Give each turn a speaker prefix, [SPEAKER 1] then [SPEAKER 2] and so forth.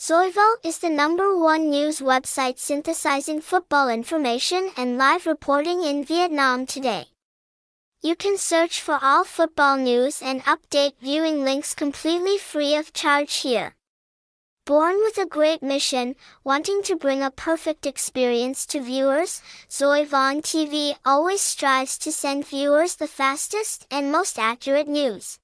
[SPEAKER 1] Xoivo is the number one news website synthesizing football information and live reporting in Vietnam today. You can search for all football news and update viewing links completely free of charge here. Born with a great mission, wanting to bring a perfect experience to viewers, Zoivon TV always strives to send viewers the fastest and most accurate news.